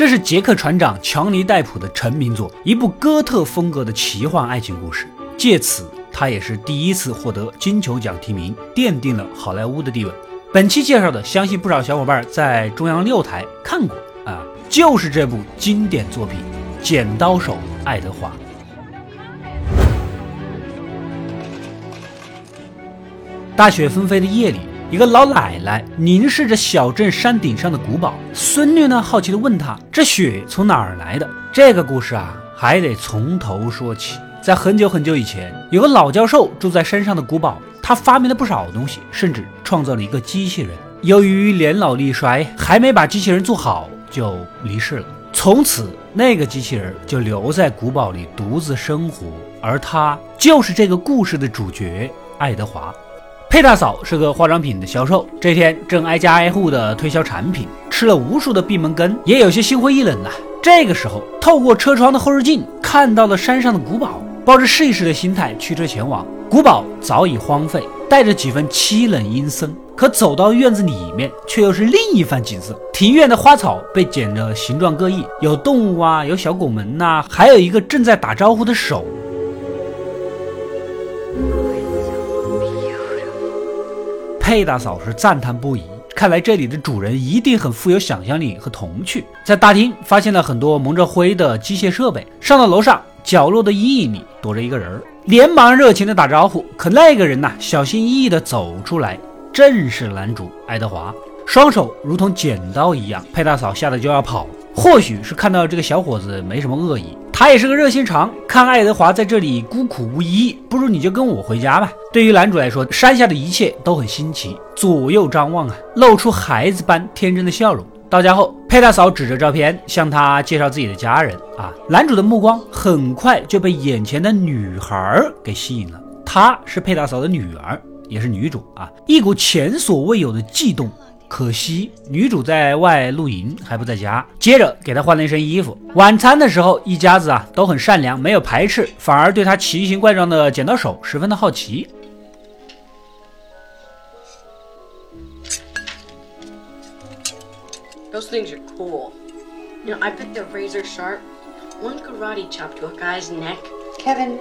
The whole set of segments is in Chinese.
这是杰克船长强尼戴普的成名作，一部哥特风格的奇幻爱情故事。借此，他也是第一次获得金球奖提名，奠定了好莱坞的地位。本期介绍的，相信不少小伙伴在中央六台看过啊，就是这部经典作品《剪刀手爱德华》。大雪纷飞的夜里，一个老奶奶凝视着小镇山顶上的古堡，孙女呢好奇地问她：“这雪从哪儿来的？”这个故事啊，还得从头说起。在很久很久以前，有个老教授住在山上的古堡。他发明了不少东西，甚至创造了一个机器人。由于年老力衰，还没把机器人做好就离世了。从此，那个机器人就留在古堡里独自生活，而他就是这个故事的主角爱德华。佩大嫂是个化妆品的销售，这天正挨家挨户的推销产品，吃了无数的闭门羹，也有些心灰意冷了。这个时候，透过车窗的后视镜，看到了山上的古堡，抱着试一试的心态驱车前往。古堡早已荒废，带着几分凄冷阴森。可走到院子里面，却又是另一番景色。庭院的花草被剪得形状各异，有动物啊，有小拱门呐，还有一个正在打招呼的手。佩大嫂是赞叹不已，看来这里的主人一定很富有想象力和童趣。在大厅发现了很多蒙着灰的机械设备，上到楼上。角落的阴影里躲着一个人，连忙热情的打招呼。可那个人呐，小心翼翼的走出来，正是男主爱德华，双手如同剪刀一样。佩大嫂吓得就要跑，或许是看到这个小伙子没什么恶意，他也是个热心肠。看爱德华在这里孤苦无依，不如你就跟我回家吧。对于男主来说，山下的一切都很新奇，左右张望啊，露出孩子般天真的笑容。到家后，佩大嫂指着照片向他介绍自己的家人啊。男主的目光很快就被眼前的女孩给吸引了，她是佩大嫂的女儿，也是女主啊。一股前所未有的悸动。可惜女主在外露营还不在家。接着给她换了一身衣服。晚餐的时候，一家子啊都很善良，没有排斥，反而对她奇形怪状的剪刀手十分的好奇。Those things are cool. You know, I bet they're razor sharp. One karate chop to a guy's neck. Kevin.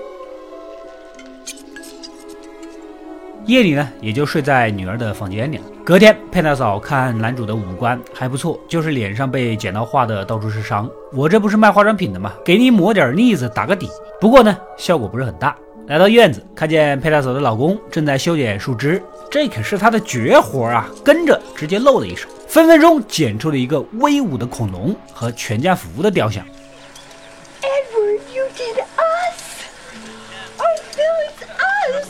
夜里呢，也就睡在女儿的房间里了。隔天，佩大嫂看男主的五官还不错，就是脸上被剪刀划的到处是伤。我这不是卖化妆品的吗？给你抹点腻子打个底。不过呢，效果不是很大。来到院子，看见佩大嫂的老公正在修剪树枝，这可是他的绝活啊！跟着直接露了一手。分分钟剪出了一个威武的恐龙和全家福的雕像。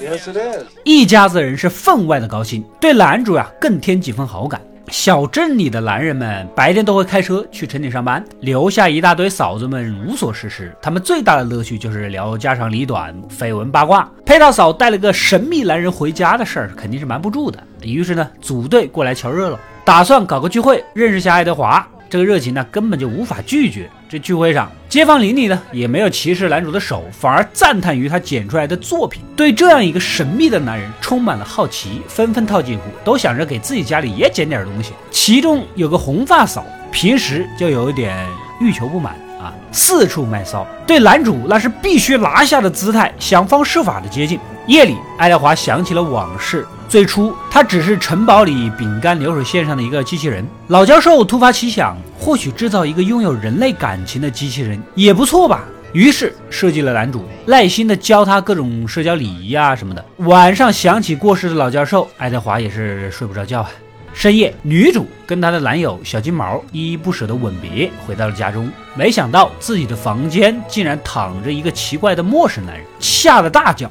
Yes, it is. 一家子人是分外的高兴，对男主呀更添几分好感。小镇里的男人们白天都会开车去城里上班，留下一大堆嫂子们无所事事。他们最大的乐趣就是聊家长里短、绯闻八卦。佩大嫂带了个神秘男人回家的事儿，肯定是瞒不住的。于是呢，组队过来瞧热闹。打算搞个聚会，认识下爱德华。这个热情呢，根本就无法拒绝。这聚会上，街坊邻里呢也没有歧视男主的手，反而赞叹于他剪出来的作品。对这样一个神秘的男人充满了好奇，纷纷套近乎，都想着给自己家里也剪点东西。其中有个红发嫂，平时就有一点欲求不满啊，四处卖骚，对男主那是必须拿下的姿态，想方设法的接近。夜里，爱德华想起了往事。最初，他只是城堡里饼干流水线上的一个机器人。老教授突发奇想，或许制造一个拥有人类感情的机器人也不错吧。于是设计了男主，耐心的教他各种社交礼仪啊什么的。晚上想起过世的老教授，爱德华也是睡不着觉啊。深夜，女主跟她的男友小金毛依依不舍的吻别，回到了家中。没想到自己的房间竟然躺着一个奇怪的陌生男人，吓得大叫。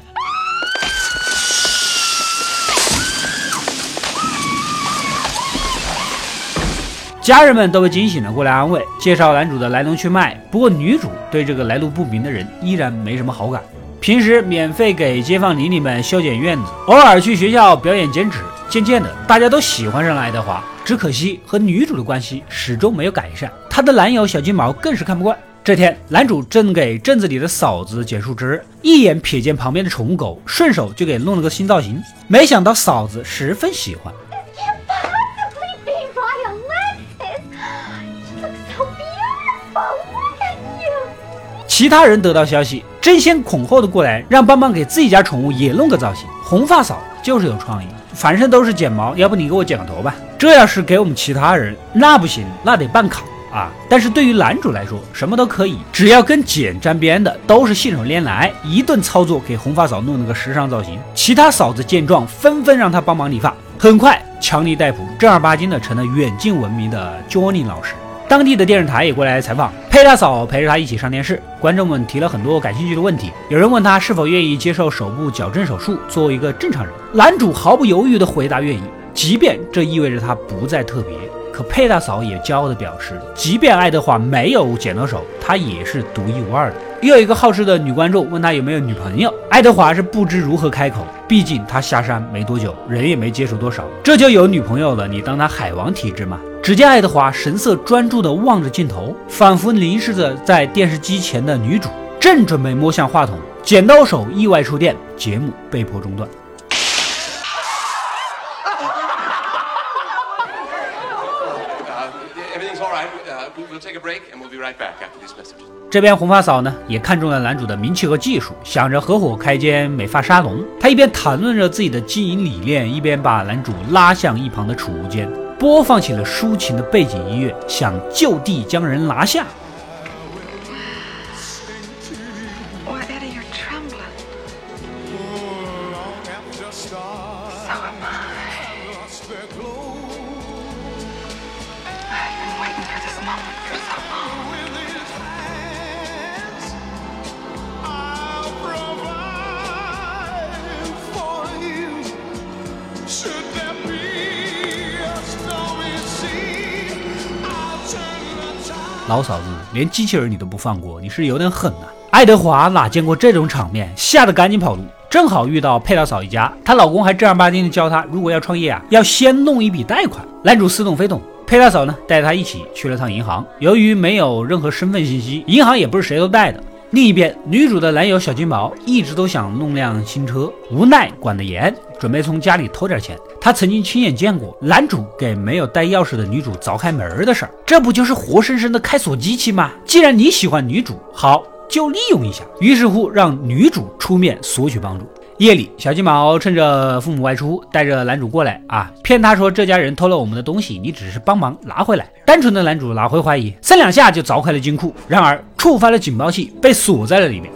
家人们都被惊醒了，过来安慰，介绍男主的来龙去脉。不过女主对这个来路不明的人依然没什么好感。平时免费给街坊邻里们修剪院子，偶尔去学校表演剪纸。渐渐的，大家都喜欢上了爱德华。只可惜和女主的关系始终没有改善，她的男友小金毛更是看不惯。这天，男主正给镇子里的嫂子剪树枝，一眼瞥见旁边的宠物狗，顺手就给弄了个新造型。没想到嫂子十分喜欢。其他人得到消息，争先恐后的过来，让帮忙给自己家宠物也弄个造型。红发嫂就是有创意，反正都是剪毛，要不你给我剪个头吧？这要是给我们其他人，那不行，那得办卡啊！但是对于男主来说，什么都可以，只要跟剪沾边的，都是信手拈来，一顿操作给红发嫂弄了个时尚造型。其他嫂子见状，纷纷让他帮忙理发。很快，强尼戴普正儿八经的成了远近闻名的 Johnny 老师。当地的电视台也过来采访，佩大嫂陪着他一起上电视。观众们提了很多感兴趣的问题，有人问他是否愿意接受手部矫正手术，做一个正常人。男主毫不犹豫地回答愿意，即便这意味着他不再特别。可佩大嫂也骄傲地表示，即便爱德华没有剪到手，他也是独一无二的。又有一个好事的女观众问他有没有女朋友，爱德华是不知如何开口，毕竟他下山没多久，人也没接触多少，这就有女朋友了，你当他海王体质吗？只见爱德华神色专注地望着镜头，仿佛凝视着在电视机前的女主，正准备摸向话筒，剪刀手意外触电，节目被迫中断。这边红发嫂呢，也看中了男主的名气和技术，想着合伙开间美发沙龙。她一边谈论着自己的经营理念，一边把男主拉向一旁的储物间，播放起了抒情的背景音乐，想就地将人拿下。老嫂子，连机器人你都不放过，你是有点狠呐！爱德华哪见过这种场面，吓得赶紧跑路。正好遇到佩大嫂一家，她老公还正儿八经的教她，如果要创业啊，要先弄一笔贷款。男主似懂非懂，佩大嫂呢带着他一起去了趟银行。由于没有任何身份信息，银行也不是谁都带的。另一边，女主的男友小金毛一直都想弄辆新车，无奈管得严，准备从家里偷点钱。他曾经亲眼见过男主给没有带钥匙的女主凿开门的事儿，这不就是活生生的开锁机器吗？既然你喜欢女主，好，就利用一下。于是乎，让女主出面索取帮助。夜里，小金毛趁着父母外出，带着男主过来啊，骗他说这家人偷了我们的东西，你只是帮忙拿回来。单纯的男主哪会怀疑？三两下就凿开了金库，然而触发了警报器，被锁在了里面。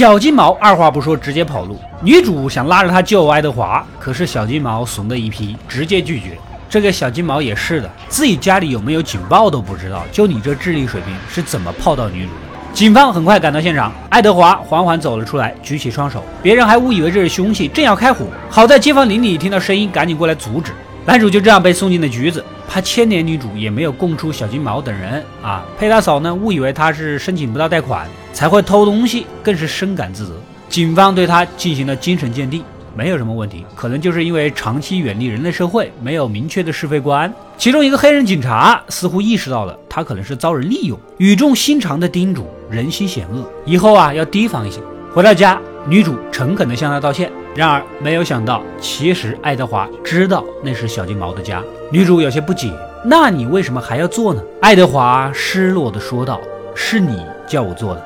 小金毛二话不说，直接跑路。女主想拉着他救爱德华，可是小金毛怂的一批，直接拒绝。这个小金毛也是的，自己家里有没有警报都不知道，就你这智力水平是怎么泡到女主的？警方很快赶到现场，爱德华缓缓走了出来，举起双手，别人还误以为这是凶器，正要开火，好在街坊邻里听到声音，赶紧过来阻止。男主就这样被送进了局子，怕千年女主也没有供出小金毛等人啊。佩大嫂呢，误以为他是申请不到贷款才会偷东西，更是深感自责。警方对他进行了精神鉴定。没有什么问题，可能就是因为长期远离人类社会，没有明确的是非观。其中一个黑人警察似乎意识到了，他可能是遭人利用，语重心长地叮嘱：人心险恶，以后啊要提防一些。回到家，女主诚恳地向他道歉。然而没有想到，其实爱德华知道那是小金毛的家。女主有些不解：那你为什么还要做呢？爱德华失落地说道：“是你叫我做的。”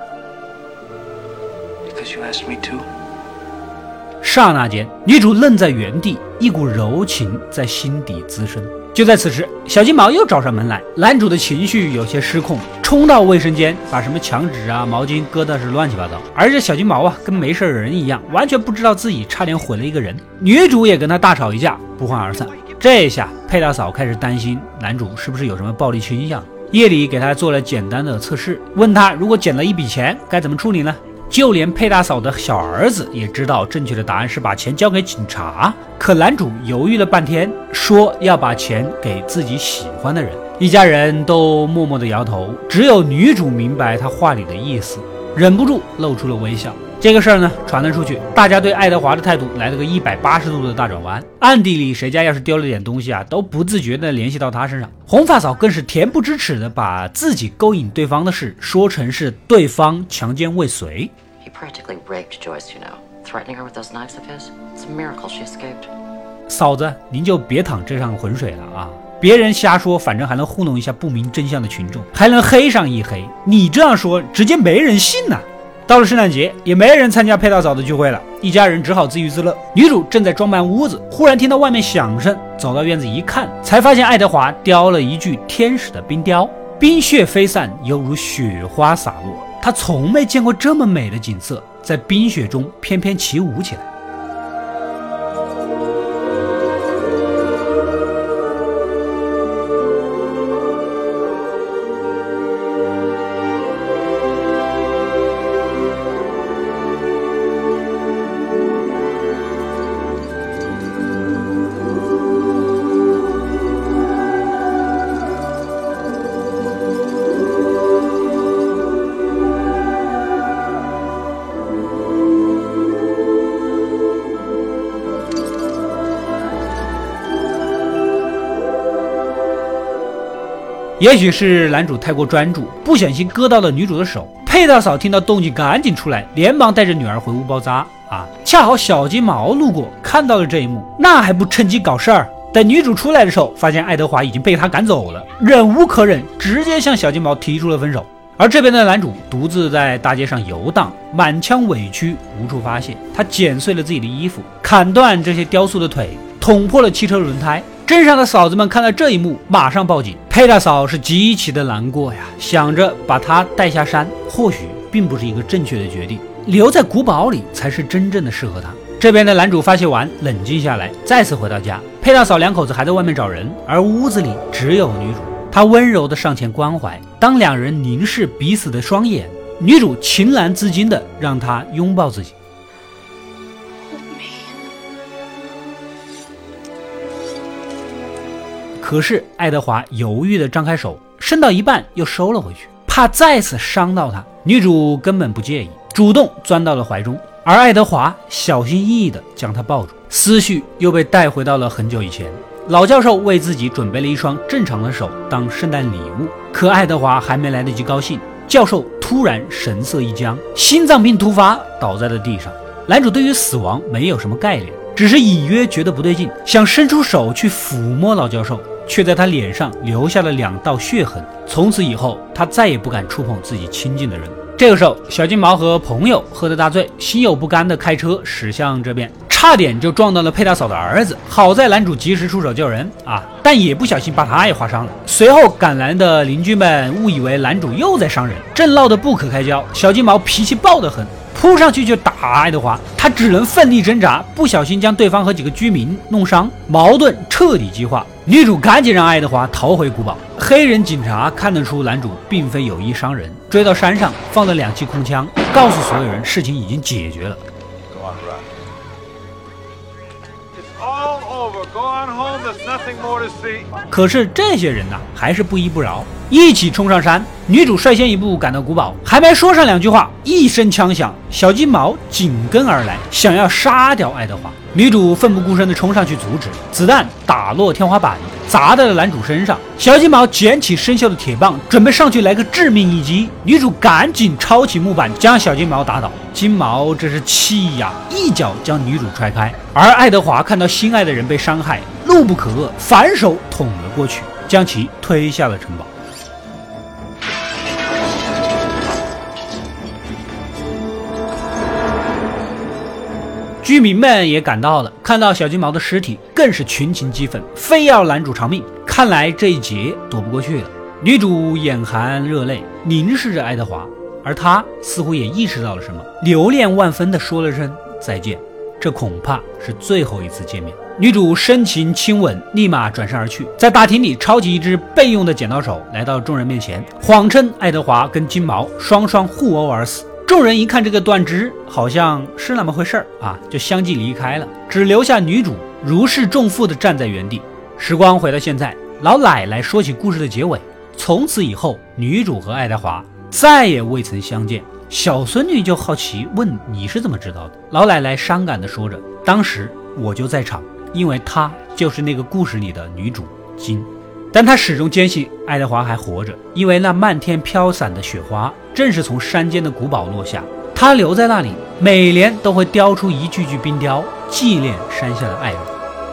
刹那间，女主愣在原地，一股柔情在心底滋生。就在此时，小金毛又找上门来，男主的情绪有些失控，冲到卫生间，把什么墙纸啊、毛巾搁的是乱七八糟。而这小金毛啊，跟没事人一样，完全不知道自己差点毁了一个人。女主也跟他大吵一架，不欢而散。这下佩大嫂开始担心男主是不是有什么暴力倾向。夜里给他做了简单的测试，问他如果捡了一笔钱，该怎么处理呢？就连佩大嫂的小儿子也知道正确的答案是把钱交给警察。可男主犹豫了半天，说要把钱给自己喜欢的人。一家人都默默的摇头，只有女主明白他话里的意思，忍不住露出了微笑。这个事儿呢传了出去，大家对爱德华的态度来了个一百八十度的大转弯。暗地里，谁家要是丢了点东西啊，都不自觉地联系到他身上。红发嫂更是恬不知耻地把自己勾引对方的事说成是对方强奸未遂。He practically raped Joyce, you know, threatening her with those knives of his. It's a miracle she escaped. 嫂子，您就别淌这趟浑水了啊！别人瞎说，反正还能糊弄一下不明真相的群众，还能黑上一黑。你这样说，直接没人信呐！到了圣诞节，也没人参加佩大嫂的聚会了，一家人只好自娱自乐。女主正在装扮屋子，忽然听到外面响声，走到院子一看，才发现爱德华雕了一具天使的冰雕，冰雪飞散，犹如雪花洒落。她从没见过这么美的景色，在冰雪中翩翩起舞起来。也许是男主太过专注，不小心割到了女主的手。佩大嫂听到动静，赶紧出来，连忙带着女儿回屋包扎。啊，恰好小金毛路过，看到了这一幕，那还不趁机搞事儿？等女主出来的时候，发现爱德华已经被他赶走了，忍无可忍，直接向小金毛提出了分手。而这边的男主独自在大街上游荡，满腔委屈无处发泄。他剪碎了自己的衣服，砍断这些雕塑的腿，捅破了汽车轮胎。镇上的嫂子们看到这一幕，马上报警。佩大嫂是极其的难过呀，想着把他带下山，或许并不是一个正确的决定，留在古堡里才是真正的适合他。这边的男主发泄完，冷静下来，再次回到家。佩大嫂两口子还在外面找人，而屋子里只有女主。她温柔的上前关怀，当两人凝视彼此的双眼，女主情难自禁的让他拥抱自己。可是爱德华犹豫地张开手，伸到一半又收了回去，怕再次伤到她。女主根本不介意，主动钻到了怀中，而爱德华小心翼翼地将她抱住，思绪又被带回到了很久以前。老教授为自己准备了一双正常的手当圣诞礼物，可爱德华还没来得及高兴，教授突然神色一僵，心脏病突发，倒在了地上。男主对于死亡没有什么概念，只是隐约觉得不对劲，想伸出手去抚摸老教授。却在他脸上留下了两道血痕。从此以后，他再也不敢触碰自己亲近的人。这个时候，小金毛和朋友喝得大醉，心有不甘的开车驶向这边，差点就撞到了佩大嫂的儿子。好在男主及时出手救人啊，但也不小心把他也划伤了。随后赶来的邻居们误以为男主又在伤人，正闹得不可开交。小金毛脾气暴得很。扑上去就打爱德华，他只能奋力挣扎，不小心将对方和几个居民弄伤，矛盾彻底激化。女主赶紧让爱德华逃回古堡。黑人警察看得出男主并非有意伤人，追到山上放了两气空枪，告诉所有人事情已经解决了。可是这些人呐，还是不依不饶，一起冲上山。女主率先一步赶到古堡，还没说上两句话，一声枪响，小金毛紧跟而来，想要杀掉爱德华。女主奋不顾身地冲上去阻止，子弹打落天花板，砸在了男主身上。小金毛捡起生锈的铁棒，准备上去来个致命一击。女主赶紧抄起木板，将小金毛打倒。金毛这是气呀，一脚将女主踹开。而爱德华看到心爱的人被伤害，怒不可遏，反手捅了过去，将其推下了城堡。居民们也赶到了，看到小金毛的尸体，更是群情激愤，非要男主偿命。看来这一劫躲不过去了。女主眼含热泪，凝视着爱德华，而他似乎也意识到了什么，留恋万分地说了声再见。这恐怕是最后一次见面。女主深情亲吻，立马转身而去，在大厅里抄起一只备用的剪刀手，来到众人面前，谎称爱德华跟金毛双双互殴而死。众人一看这个断肢，好像是那么回事儿啊，就相继离开了，只留下女主如释重负地站在原地。时光回到现在，老奶奶说起故事的结尾：从此以后，女主和爱德华再也未曾相见。小孙女就好奇问：“你是怎么知道的？”老奶奶伤感地说着：“当时我就在场，因为她就是那个故事里的女主金。”但他始终坚信爱德华还活着，因为那漫天飘散的雪花正是从山间的古堡落下。他留在那里，每年都会雕出一具具冰雕，纪念山下的爱人。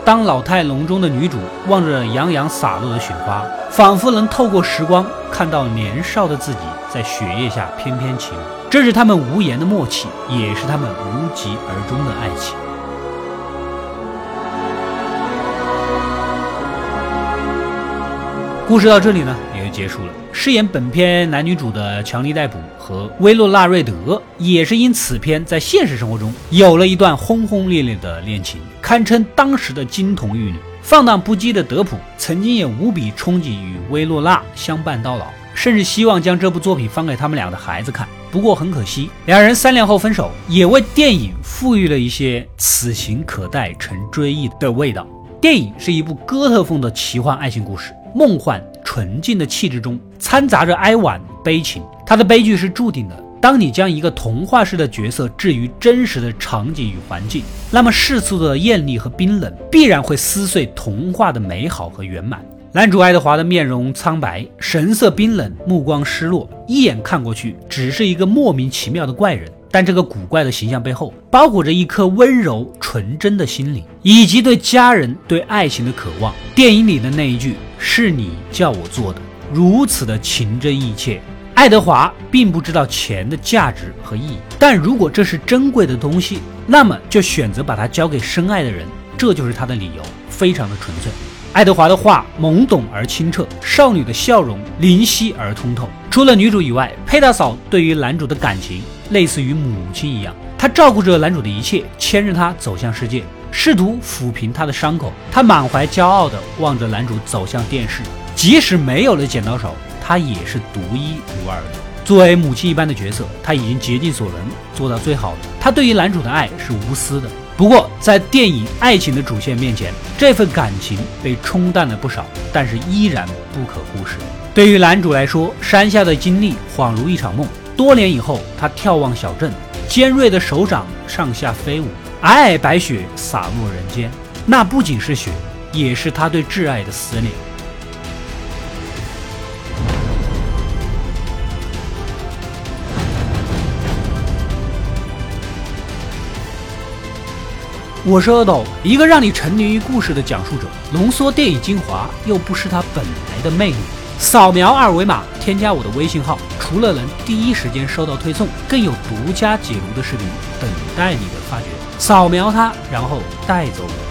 当老态龙钟的女主望着洋洋洒落的雪花，仿佛能透过时光看到年少的自己在雪夜下翩翩起舞。这是他们无言的默契，也是他们无疾而终的爱情。故事到这里呢，也就结束了。饰演本片男女主的强尼戴普和威洛纳瑞德，也是因此片在现实生活中有了一段轰轰烈烈的恋情，堪称当时的金童玉女。放荡不羁的德普曾经也无比憧憬与威洛娜相伴到老，甚至希望将这部作品放给他们俩的孩子看。不过很可惜，两人三年后分手，也为电影赋予了一些此情可待成追忆的味道。电影是一部哥特风的奇幻爱情故事。梦幻纯净的气质中掺杂着哀婉悲情，他的悲剧是注定的。当你将一个童话式的角色置于真实的场景与环境，那么世俗的艳丽和冰冷必然会撕碎童话的美好和圆满。男主爱德华的面容苍白，神色冰冷，目光失落，一眼看过去只是一个莫名其妙的怪人。但这个古怪的形象背后，包裹着一颗温柔纯真的心灵，以及对家人、对爱情的渴望。电影里的那一句“是你叫我做的”，如此的情真意切。爱德华并不知道钱的价值和意义，但如果这是珍贵的东西，那么就选择把它交给深爱的人，这就是他的理由，非常的纯粹。爱德华的话懵懂而清澈，少女的笑容灵犀而通透。除了女主以外，佩大嫂对于男主的感情。类似于母亲一样，她照顾着男主的一切，牵着他走向世界，试图抚平他的伤口。他满怀骄傲地望着男主走向电视，即使没有了剪刀手，他也是独一无二的。作为母亲一般的角色，他已经竭尽所能做到最好的。他对于男主的爱是无私的，不过在电影爱情的主线面前，这份感情被冲淡了不少，但是依然不可忽视。对于男主来说，山下的经历恍如一场梦。多年以后，他眺望小镇，尖锐的手掌上下飞舞，皑皑白雪洒落人间。那不仅是雪，也是他对挚爱的思念。我是阿斗，一个让你沉迷于故事的讲述者，浓缩电影精华，又不失它本来的魅力。扫描二维码，添加我的微信号。除了能第一时间收到推送，更有独家解读的视频等待你的发掘。扫描它，然后带走我。